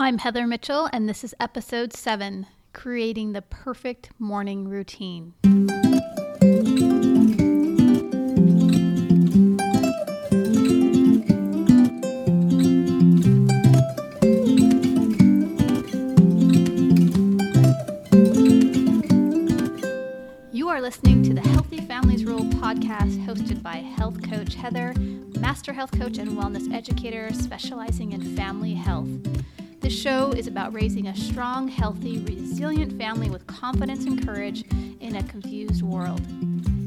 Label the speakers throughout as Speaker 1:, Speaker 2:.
Speaker 1: I'm Heather Mitchell, and this is episode seven Creating the Perfect Morning Routine. You are listening to the Healthy Families Rule podcast hosted by health coach Heather, master health coach and wellness educator specializing in family health. This show is about raising a strong, healthy, resilient family with confidence and courage in a confused world.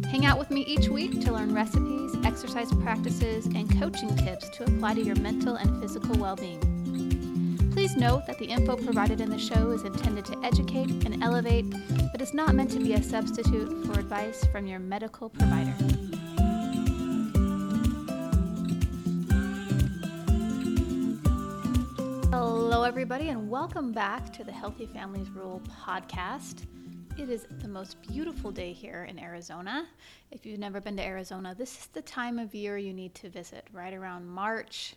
Speaker 1: Hang out with me each week to learn recipes, exercise practices, and coaching tips to apply to your mental and physical well being. Please note that the info provided in the show is intended to educate and elevate, but is not meant to be a substitute for advice from your medical provider. Hello, everybody, and welcome back to the Healthy Families Rule podcast. It is the most beautiful day here in Arizona. If you've never been to Arizona, this is the time of year you need to visit, right around March,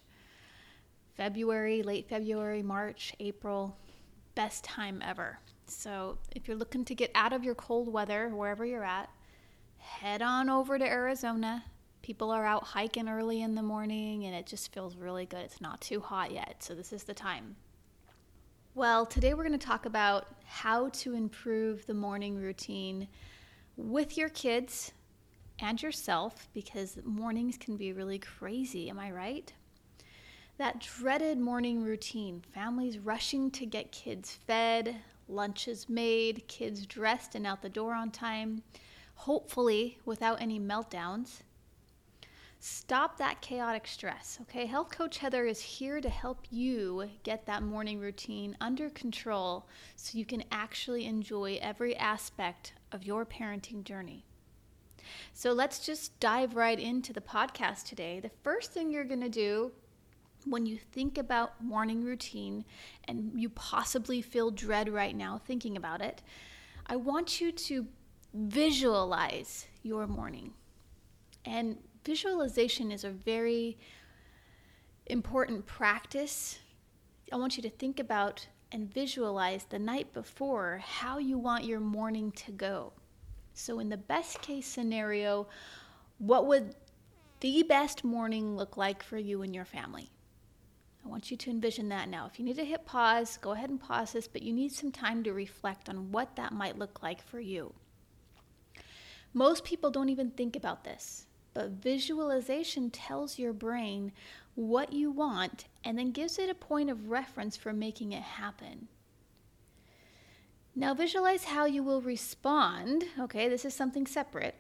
Speaker 1: February, late February, March, April. Best time ever. So, if you're looking to get out of your cold weather, wherever you're at, head on over to Arizona people are out hiking early in the morning and it just feels really good. It's not too hot yet, so this is the time. Well, today we're going to talk about how to improve the morning routine with your kids and yourself because mornings can be really crazy, am I right? That dreaded morning routine, families rushing to get kids fed, lunches made, kids dressed and out the door on time, hopefully without any meltdowns. Stop that chaotic stress, okay? Health Coach Heather is here to help you get that morning routine under control so you can actually enjoy every aspect of your parenting journey. So let's just dive right into the podcast today. The first thing you're going to do when you think about morning routine and you possibly feel dread right now thinking about it, I want you to visualize your morning. And visualization is a very important practice. I want you to think about and visualize the night before how you want your morning to go. So, in the best case scenario, what would the best morning look like for you and your family? I want you to envision that now. If you need to hit pause, go ahead and pause this, but you need some time to reflect on what that might look like for you. Most people don't even think about this. But visualization tells your brain what you want and then gives it a point of reference for making it happen. Now, visualize how you will respond. Okay, this is something separate.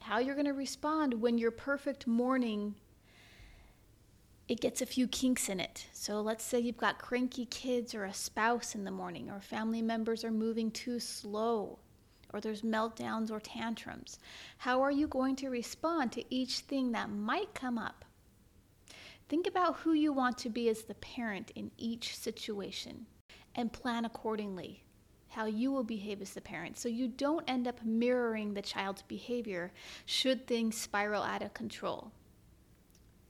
Speaker 1: How you're going to respond when your perfect morning it gets a few kinks in it. So let's say you've got cranky kids or a spouse in the morning or family members are moving too slow or there's meltdowns or tantrums? How are you going to respond to each thing that might come up? Think about who you want to be as the parent in each situation and plan accordingly how you will behave as the parent so you don't end up mirroring the child's behavior should things spiral out of control.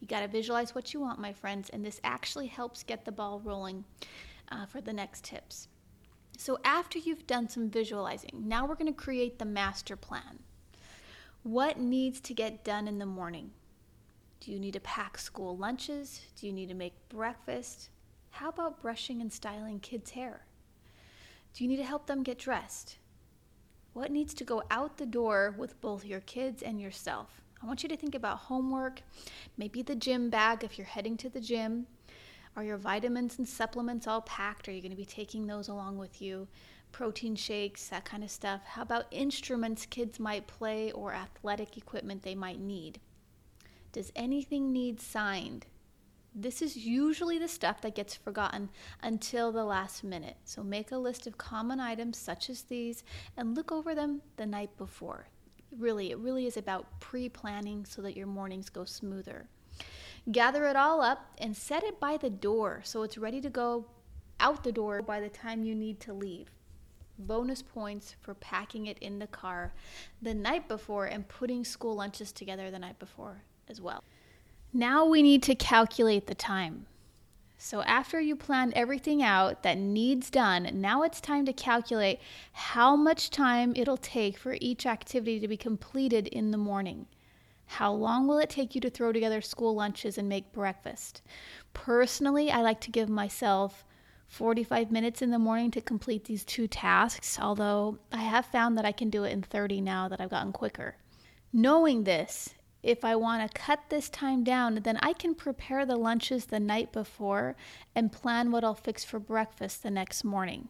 Speaker 1: You got to visualize what you want, my friends, and this actually helps get the ball rolling uh, for the next tips. So, after you've done some visualizing, now we're going to create the master plan. What needs to get done in the morning? Do you need to pack school lunches? Do you need to make breakfast? How about brushing and styling kids' hair? Do you need to help them get dressed? What needs to go out the door with both your kids and yourself? I want you to think about homework, maybe the gym bag if you're heading to the gym, are your vitamins and supplements all packed? Are you going to be taking those along with you? Protein shakes, that kind of stuff. How about instruments kids might play or athletic equipment they might need? Does anything need signed? This is usually the stuff that gets forgotten until the last minute. So make a list of common items such as these and look over them the night before. Really, it really is about pre planning so that your mornings go smoother. Gather it all up and set it by the door so it's ready to go out the door by the time you need to leave. Bonus points for packing it in the car the night before and putting school lunches together the night before as well. Now we need to calculate the time. So, after you plan everything out that needs done, now it's time to calculate how much time it'll take for each activity to be completed in the morning. How long will it take you to throw together school lunches and make breakfast? Personally, I like to give myself 45 minutes in the morning to complete these two tasks, although I have found that I can do it in 30 now that I've gotten quicker. Knowing this, if I want to cut this time down, then I can prepare the lunches the night before and plan what I'll fix for breakfast the next morning.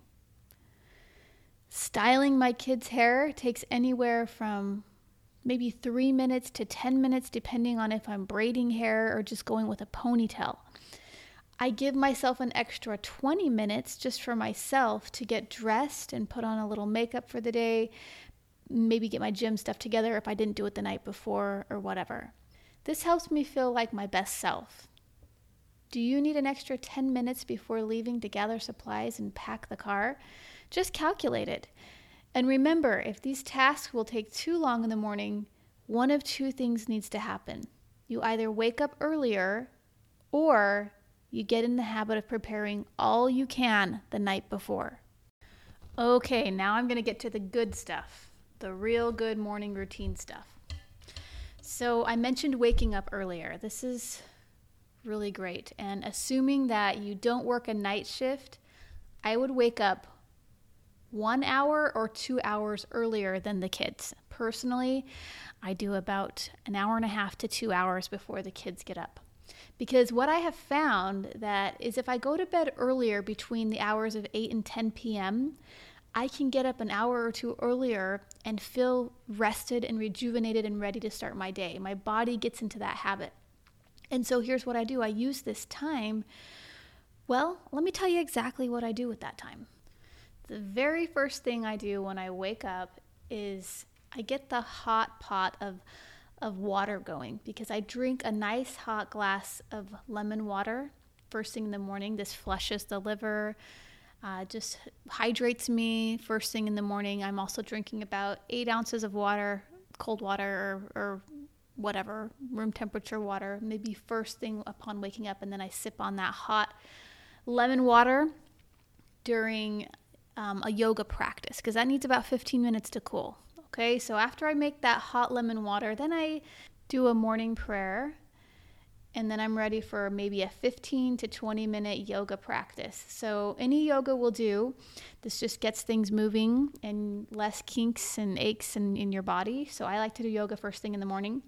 Speaker 1: Styling my kids' hair takes anywhere from maybe three minutes to 10 minutes, depending on if I'm braiding hair or just going with a ponytail. I give myself an extra 20 minutes just for myself to get dressed and put on a little makeup for the day, maybe get my gym stuff together if I didn't do it the night before or whatever. This helps me feel like my best self. Do you need an extra 10 minutes before leaving to gather supplies and pack the car? Just calculate it. And remember, if these tasks will take too long in the morning, one of two things needs to happen. You either wake up earlier or you get in the habit of preparing all you can the night before. Okay, now I'm going to get to the good stuff the real good morning routine stuff. So, I mentioned waking up earlier. This is really great. And assuming that you don't work a night shift, I would wake up one hour or two hours earlier than the kids. Personally, I do about an hour and a half to two hours before the kids get up. Because what I have found that is if I go to bed earlier between the hours of 8 and 10 p.m., I can get up an hour or two earlier and feel rested and rejuvenated and ready to start my day. My body gets into that habit. And so here's what I do I use this time. Well, let me tell you exactly what I do with that time. The very first thing I do when I wake up is I get the hot pot of of water going because I drink a nice hot glass of lemon water first thing in the morning. This flushes the liver, uh, just hydrates me first thing in the morning. I'm also drinking about eight ounces of water, cold water or, or whatever, room temperature water, maybe first thing upon waking up. And then I sip on that hot lemon water during um, a yoga practice because that needs about 15 minutes to cool. Okay, so after I make that hot lemon water, then I do a morning prayer and then I'm ready for maybe a 15 to 20 minute yoga practice. So, any yoga will do. This just gets things moving and less kinks and aches in, in your body. So, I like to do yoga first thing in the morning.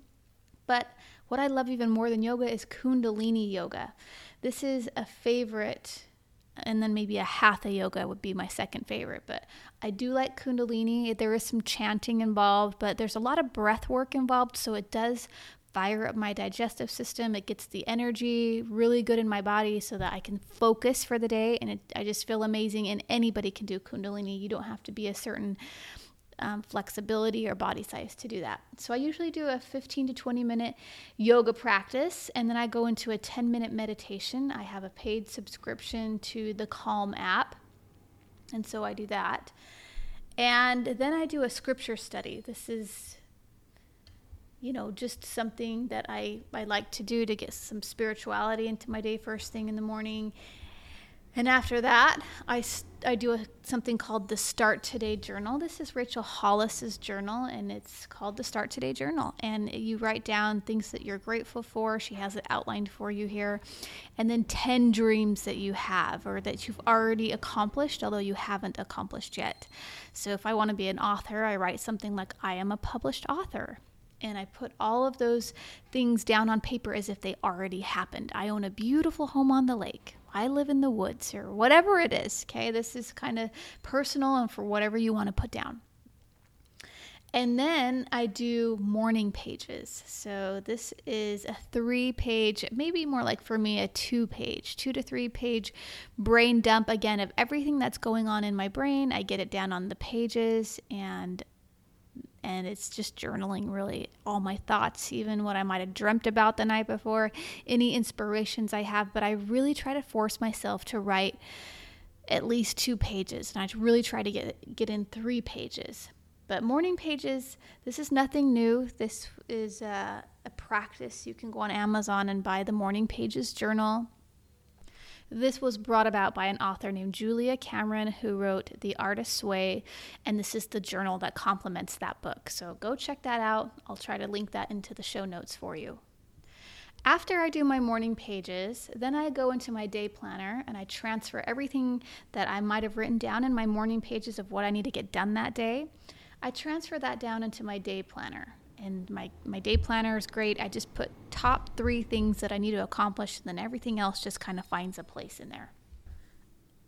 Speaker 1: But what I love even more than yoga is Kundalini yoga. This is a favorite, and then maybe a Hatha yoga would be my second favorite. But I do like Kundalini. There is some chanting involved, but there's a lot of breath work involved, so it does fire up my digestive system. It gets the energy really good in my body so that I can focus for the day. And it, I just feel amazing. And anybody can do Kundalini. You don't have to be a certain um, flexibility or body size to do that. So I usually do a 15 to 20 minute yoga practice. And then I go into a 10 minute meditation. I have a paid subscription to the Calm app. And so I do that. And then I do a scripture study. This is you know, just something that I, I like to do to get some spirituality into my day first thing in the morning. And after that, I, I do a, something called the Start Today Journal. This is Rachel Hollis's journal, and it's called the Start Today Journal. And you write down things that you're grateful for. She has it outlined for you here. And then 10 dreams that you have or that you've already accomplished, although you haven't accomplished yet. So if I want to be an author, I write something like, I am a published author and I put all of those things down on paper as if they already happened. I own a beautiful home on the lake. I live in the woods or whatever it is. Okay, this is kind of personal and for whatever you want to put down. And then I do morning pages. So this is a three page, maybe more like for me, a two page, two to three page brain dump again of everything that's going on in my brain. I get it down on the pages and and it's just journaling really all my thoughts, even what I might have dreamt about the night before, any inspirations I have. But I really try to force myself to write at least two pages, and I really try to get get in three pages. But morning pages, this is nothing new. This is a, a practice. You can go on Amazon and buy the Morning Pages Journal. This was brought about by an author named Julia Cameron, who wrote The Artist's Way, and this is the journal that complements that book. So go check that out. I'll try to link that into the show notes for you. After I do my morning pages, then I go into my day planner and I transfer everything that I might have written down in my morning pages of what I need to get done that day. I transfer that down into my day planner. And my, my day planner is great. I just put top three things that I need to accomplish, and then everything else just kind of finds a place in there.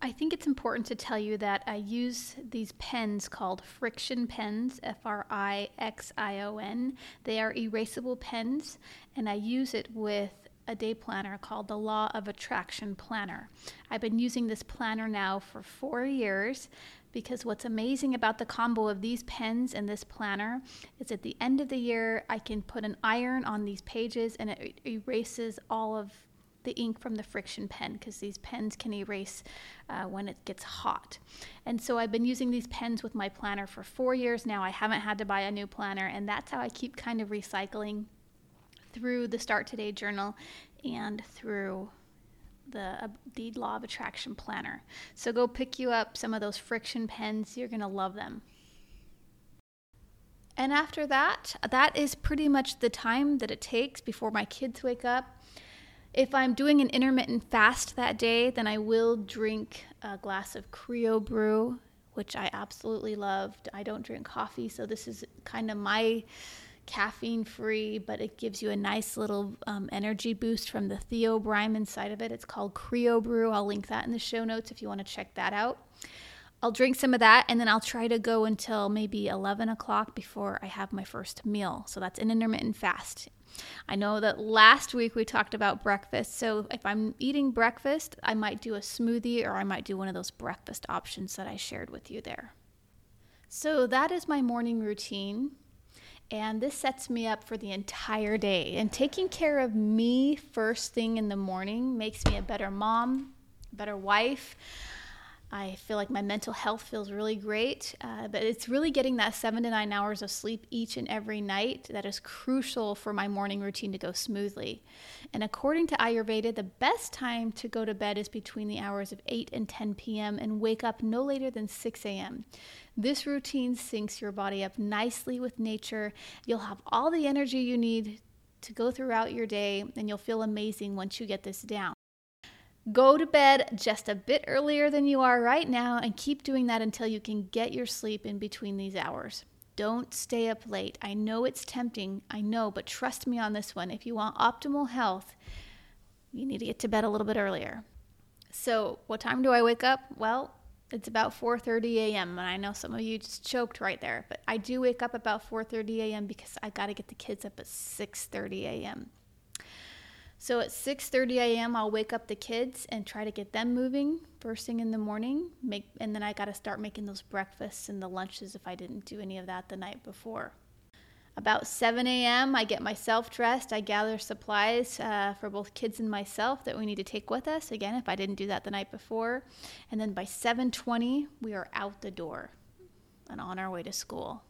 Speaker 1: I think it's important to tell you that I use these pens called friction pens, F R I X I O N. They are erasable pens, and I use it with a day planner called the Law of Attraction Planner. I've been using this planner now for four years because what's amazing about the combo of these pens and this planner is at the end of the year, I can put an iron on these pages and it erases all of the ink from the friction pen because these pens can erase uh, when it gets hot. And so I've been using these pens with my planner for four years now. I haven't had to buy a new planner, and that's how I keep kind of recycling through the Start Today journal and through the uh, the Law of Attraction planner. So go pick you up some of those friction pens. You're going to love them. And after that, that is pretty much the time that it takes before my kids wake up if I'm doing an intermittent fast that day, then I will drink a glass of Crio Bru, which I absolutely loved. I don't drink coffee, so this is kind of my caffeine free, but it gives you a nice little um, energy boost from the theobromine inside of it. It's called Crio Bru. I'll link that in the show notes if you want to check that out. I'll drink some of that and then I'll try to go until maybe 11 o'clock before I have my first meal. So that's an intermittent fast. I know that last week we talked about breakfast. So if I'm eating breakfast, I might do a smoothie or I might do one of those breakfast options that I shared with you there. So that is my morning routine. And this sets me up for the entire day. And taking care of me first thing in the morning makes me a better mom, better wife. I feel like my mental health feels really great, uh, but it's really getting that seven to nine hours of sleep each and every night that is crucial for my morning routine to go smoothly. And according to Ayurveda, the best time to go to bed is between the hours of 8 and 10 p.m. and wake up no later than 6 a.m. This routine syncs your body up nicely with nature. You'll have all the energy you need to go throughout your day, and you'll feel amazing once you get this down. Go to bed just a bit earlier than you are right now and keep doing that until you can get your sleep in between these hours. Don't stay up late. I know it's tempting, I know, but trust me on this one. If you want optimal health, you need to get to bed a little bit earlier. So, what time do I wake up? Well, it's about 4:30 a.m. and I know some of you just choked right there, but I do wake up about 4:30 a.m. because I got to get the kids up at 6:30 a.m. So at 6:30 a.m. I'll wake up the kids and try to get them moving first thing in the morning. Make and then I got to start making those breakfasts and the lunches if I didn't do any of that the night before. About 7 a.m., I get myself dressed. I gather supplies uh, for both kids and myself that we need to take with us. Again, if I didn't do that the night before, and then by 7:20, we are out the door and on our way to school.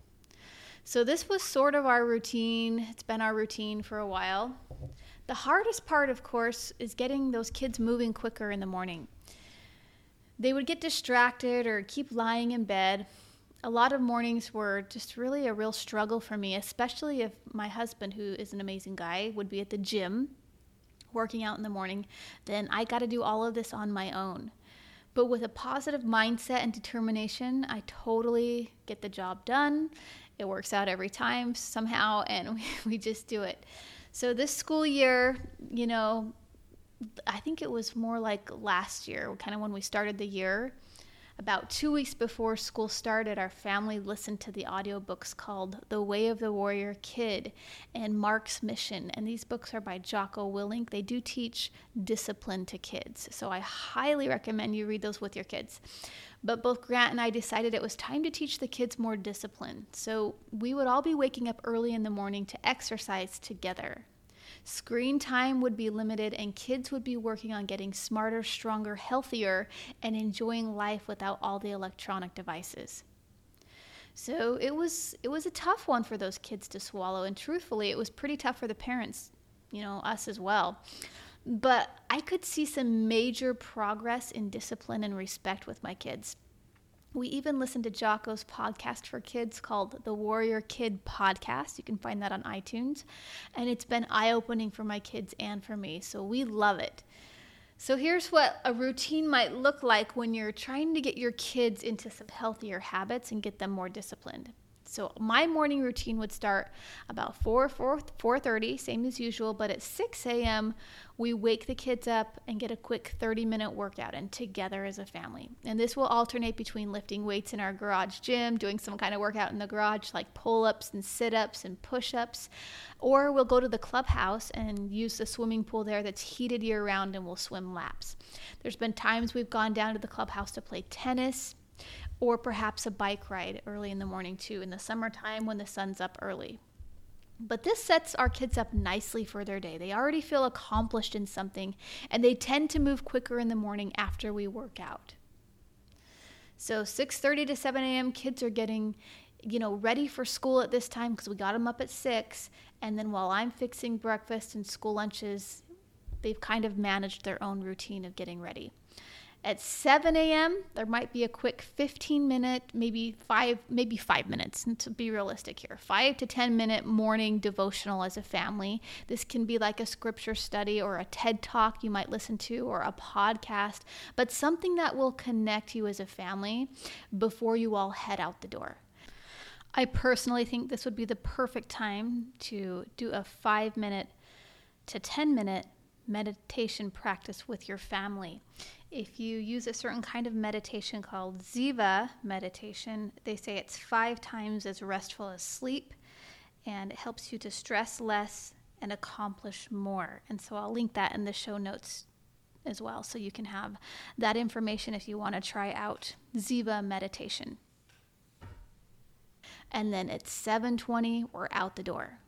Speaker 1: So this was sort of our routine. It's been our routine for a while. The hardest part, of course, is getting those kids moving quicker in the morning. They would get distracted or keep lying in bed. A lot of mornings were just really a real struggle for me, especially if my husband, who is an amazing guy, would be at the gym working out in the morning. Then I got to do all of this on my own. But with a positive mindset and determination, I totally get the job done. It works out every time somehow, and we, we just do it. So this school year, you know, I think it was more like last year, kind of when we started the year. About two weeks before school started, our family listened to the audiobooks called The Way of the Warrior Kid and Mark's Mission. And these books are by Jocko Willink. They do teach discipline to kids. So I highly recommend you read those with your kids. But both Grant and I decided it was time to teach the kids more discipline. So we would all be waking up early in the morning to exercise together. Screen time would be limited, and kids would be working on getting smarter, stronger, healthier, and enjoying life without all the electronic devices. So it was it was a tough one for those kids to swallow, and truthfully, it was pretty tough for the parents, you know, us as well. but I could see some major progress in discipline and respect with my kids. We even listened to Jocko's podcast for kids called the Warrior Kid Podcast. You can find that on iTunes. And it's been eye opening for my kids and for me. So we love it. So here's what a routine might look like when you're trying to get your kids into some healthier habits and get them more disciplined. So my morning routine would start about 4, 4, 4.30, same as usual, but at 6 a.m., we wake the kids up and get a quick 30-minute workout and together as a family. And this will alternate between lifting weights in our garage gym, doing some kind of workout in the garage like pull-ups and sit-ups and push-ups, or we'll go to the clubhouse and use the swimming pool there that's heated year-round and we'll swim laps. There's been times we've gone down to the clubhouse to play tennis, or perhaps a bike ride early in the morning too in the summertime when the sun's up early. But this sets our kids up nicely for their day. They already feel accomplished in something and they tend to move quicker in the morning after we work out. So 6:30 to 7 a.m. kids are getting you know ready for school at this time because we got them up at 6 and then while I'm fixing breakfast and school lunches they've kind of managed their own routine of getting ready. At 7 a.m., there might be a quick 15 minute, maybe five, maybe five minutes, and to be realistic here, five to 10 minute morning devotional as a family. This can be like a scripture study or a TED talk you might listen to or a podcast, but something that will connect you as a family before you all head out the door. I personally think this would be the perfect time to do a five minute to 10 minute meditation practice with your family. If you use a certain kind of meditation called Ziva meditation, they say it's five times as restful as sleep and it helps you to stress less and accomplish more. And so I'll link that in the show notes as well so you can have that information if you want to try out Ziva meditation. And then at 7:20 we're out the door.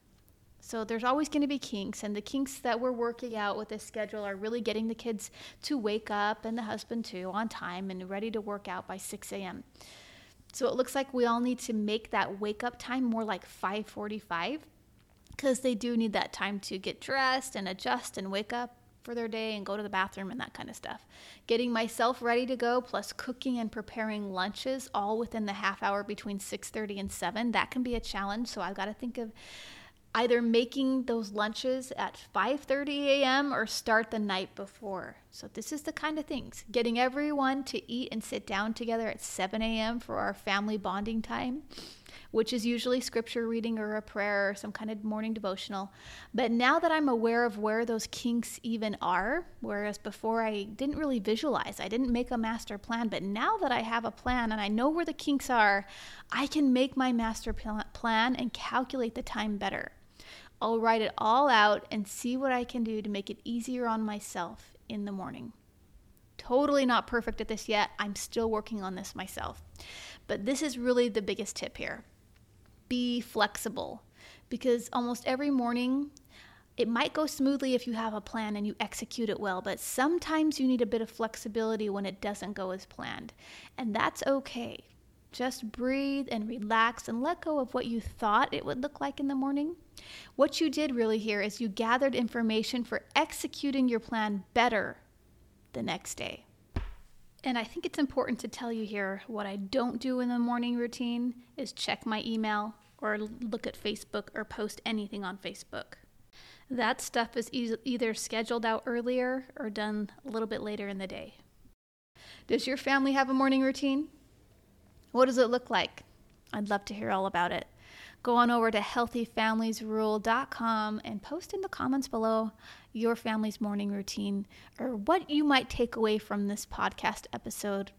Speaker 1: So there's always going to be kinks, and the kinks that we're working out with this schedule are really getting the kids to wake up and the husband too on time and ready to work out by 6 a.m. So it looks like we all need to make that wake up time more like 5:45 because they do need that time to get dressed and adjust and wake up for their day and go to the bathroom and that kind of stuff. Getting myself ready to go plus cooking and preparing lunches all within the half hour between 6:30 and 7, that can be a challenge. So I've got to think of either making those lunches at 5:30 a.m. or start the night before. So this is the kind of things. Getting everyone to eat and sit down together at 7 a.m. for our family bonding time, which is usually scripture reading or a prayer or some kind of morning devotional. But now that I'm aware of where those kinks even are, whereas before I didn't really visualize, I didn't make a master plan, but now that I have a plan and I know where the kinks are, I can make my master plan and calculate the time better. I'll write it all out and see what I can do to make it easier on myself in the morning. Totally not perfect at this yet. I'm still working on this myself. But this is really the biggest tip here be flexible because almost every morning it might go smoothly if you have a plan and you execute it well, but sometimes you need a bit of flexibility when it doesn't go as planned. And that's okay. Just breathe and relax and let go of what you thought it would look like in the morning what you did really here is you gathered information for executing your plan better the next day. And I think it's important to tell you here what I don't do in the morning routine is check my email or look at Facebook or post anything on Facebook. That stuff is e- either scheduled out earlier or done a little bit later in the day. Does your family have a morning routine? What does it look like? I'd love to hear all about it go on over to healthyfamiliesrule.com and post in the comments below your family's morning routine or what you might take away from this podcast episode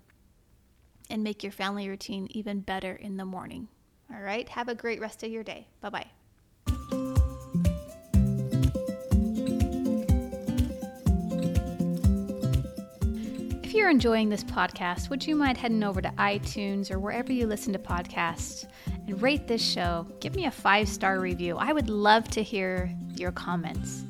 Speaker 1: and make your family routine even better in the morning. All right, have a great rest of your day. Bye bye. You're enjoying this podcast, would you mind heading over to iTunes or wherever you listen to podcasts and rate this show. Give me a five star review. I would love to hear your comments.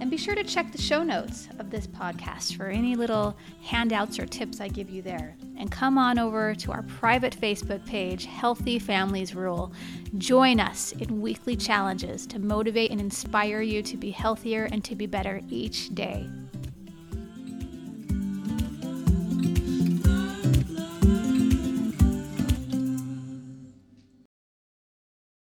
Speaker 1: And be sure to check the show notes of this podcast for any little handouts or tips I give you there. And come on over to our private Facebook page, Healthy Families Rule. Join us in weekly challenges to motivate and inspire you to be healthier and to be better each day.